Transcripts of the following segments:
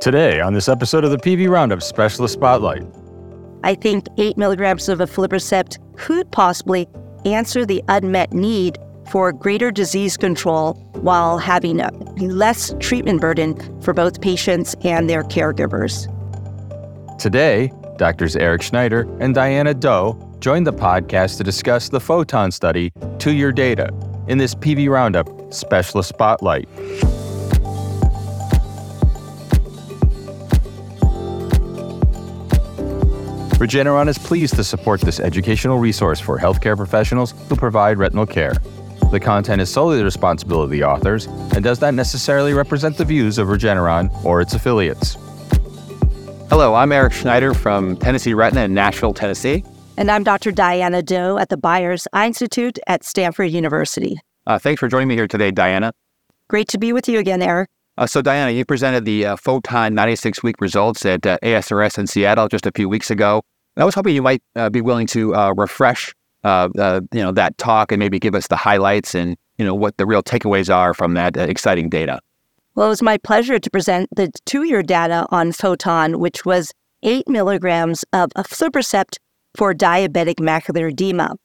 Today, on this episode of the PV Roundup Specialist Spotlight, I think 8 milligrams of aflibercept could possibly answer the unmet need for greater disease control while having a less treatment burden for both patients and their caregivers. Today, Doctors Eric Schneider and Diana Do joined the podcast to discuss the Photon study two year data in this PV Roundup Specialist Spotlight. Regeneron is pleased to support this educational resource for healthcare professionals who provide retinal care. The content is solely the responsibility of the authors and does not necessarily represent the views of Regeneron or its affiliates. Hello, I'm Eric Schneider from Tennessee Retina in Nashville, Tennessee. And I'm Dr. Diana Do at the Byers Eye Institute at Stanford University. Uh, thanks for joining me here today, Diana. Great to be with you again, Eric. Uh, so, Diana, you presented the uh, Photon 96 week results at uh, ASRS in Seattle just a few weeks ago. I was hoping you might uh, be willing to uh, refresh uh, uh, you know that talk and maybe give us the highlights and you know what the real takeaways are from that uh, exciting data. Well, it was my pleasure to present the two-year data on Photon, which was eight milligrams of aflibercept for diabetic macular edema.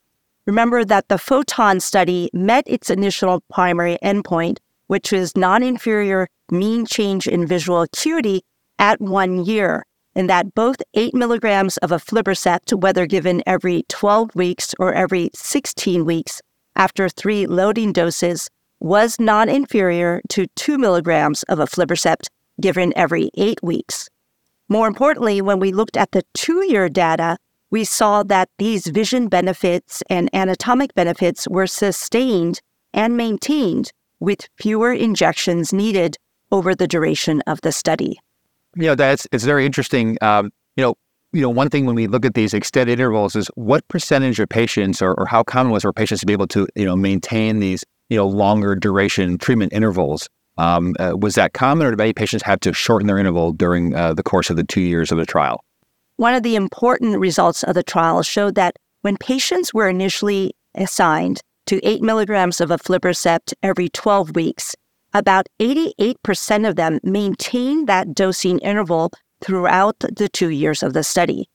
Remember that the Photon study met its initial primary endpoint, which was non-inferior mean change in visual acuity at one year and that both 8 milligrams of aflibercept, whether given every 12 weeks or every 16 weeks after three loading doses, was non inferior to 2 milligrams of aflibercept given every eight weeks. More importantly, when we looked at the two year data, we saw that these vision benefits and anatomic benefits were sustained and maintained with fewer injections needed over the duration of the study you know, that's it's very interesting. Um, you know, you know, one thing when we look at these extended intervals is what percentage of patients, or, or how common was for patients to be able to, you know, maintain these, you know, longer duration treatment intervals? Um, uh, was that common, or did many patients have to shorten their interval during uh, the course of the two years of the trial? One of the important results of the trial showed that when patients were initially assigned to eight milligrams of aflibercept every 12 weeks, about 88% of them maintained that dosing interval throughout the two years of the study.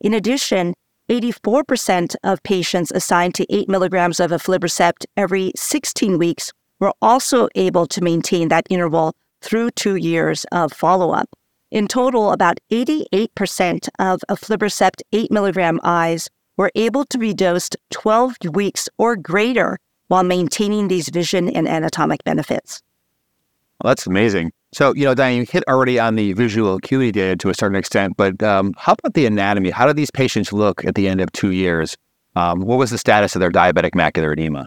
In addition, 84% of patients assigned to 8 milligrams of aflibercept every 16 weeks were also able to maintain that interval through two years of follow up. In total, about 88% of aflibercept 8 milligram eyes were able to be dosed 12 weeks or greater while maintaining these vision and anatomic benefits. Well, that's amazing. So, you know, Diane, you hit already on the visual acuity data to a certain extent, but um, how about the anatomy? How do these patients look at the end of two years? Um, what was the status of their diabetic macular edema?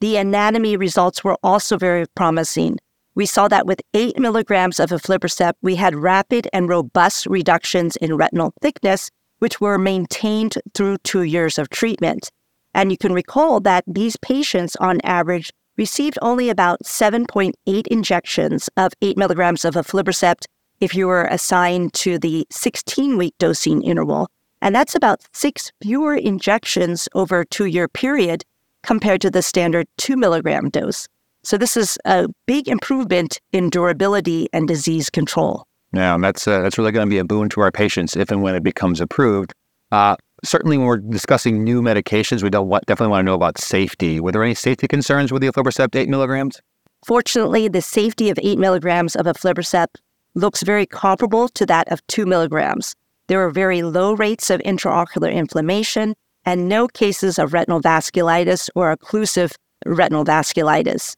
The anatomy results were also very promising. We saw that with 8 milligrams of aflibercept, we had rapid and robust reductions in retinal thickness, which were maintained through two years of treatment. And you can recall that these patients, on average, received only about 7.8 injections of 8 milligrams of aflibercept if you were assigned to the 16 week dosing interval. And that's about six fewer injections over a two year period compared to the standard 2 milligram dose. So, this is a big improvement in durability and disease control. Yeah, and that's, uh, that's really going to be a boon to our patients if and when it becomes approved. Uh, certainly when we're discussing new medications, we want, definitely want to know about safety. Were there any safety concerns with the aflibercept 8 milligrams? Fortunately, the safety of 8 milligrams of aflibercept looks very comparable to that of 2 milligrams. There were very low rates of intraocular inflammation and no cases of retinal vasculitis or occlusive retinal vasculitis.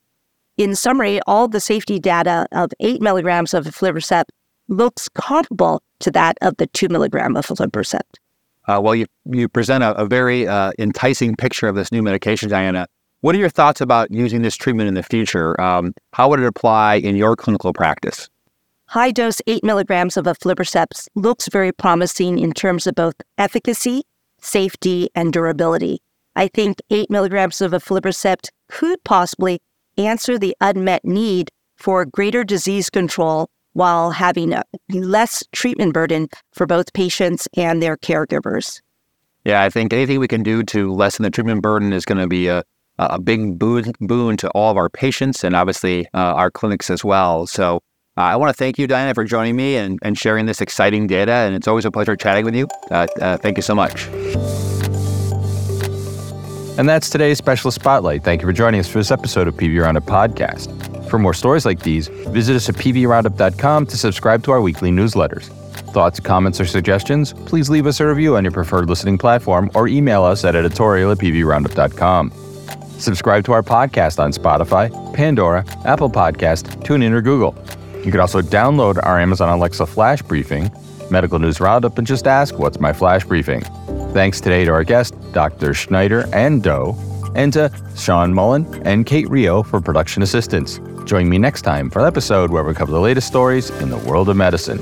In summary, all the safety data of 8 milligrams of aflibercept looks comparable to that of the 2 milligram of aflibercept. Uh, well, you, you present a, a very uh, enticing picture of this new medication, Diana. What are your thoughts about using this treatment in the future? Um, how would it apply in your clinical practice? High dose 8 milligrams of aflibercept looks very promising in terms of both efficacy, safety, and durability. I think 8 milligrams of aflibercept could possibly answer the unmet need for greater disease control while having a less treatment burden for both patients and their caregivers. Yeah, I think anything we can do to lessen the treatment burden is going to be a, a big boon, boon to all of our patients and obviously uh, our clinics as well. So, Uh, I want to thank you, Diana, for joining me and, and sharing this exciting data. And it's always a pleasure chatting with you. Uh, uh, thank you so much. And that's today's Specialist Spotlight. Thank you for joining us for this episode of PBR on a Podcast. For more stories like these, visit us at pvroundup.com to subscribe to our weekly newsletters. Thoughts, comments, or suggestions? Please leave us a review on your preferred listening platform or email us at editorial at pvroundup.com. Subscribe to our podcast on Spotify, Pandora, Apple Podcast, TuneIn, or Google. You can also download our Amazon Alexa Flash Briefing, Medical News Roundup, and just ask, What's my Flash Briefing? Thanks today to our guests, Dr. Schneider and Do, and to Sean Mullen and Kate Rio for production assistance. Join me next time for an episode where we cover the latest stories in the world of medicine.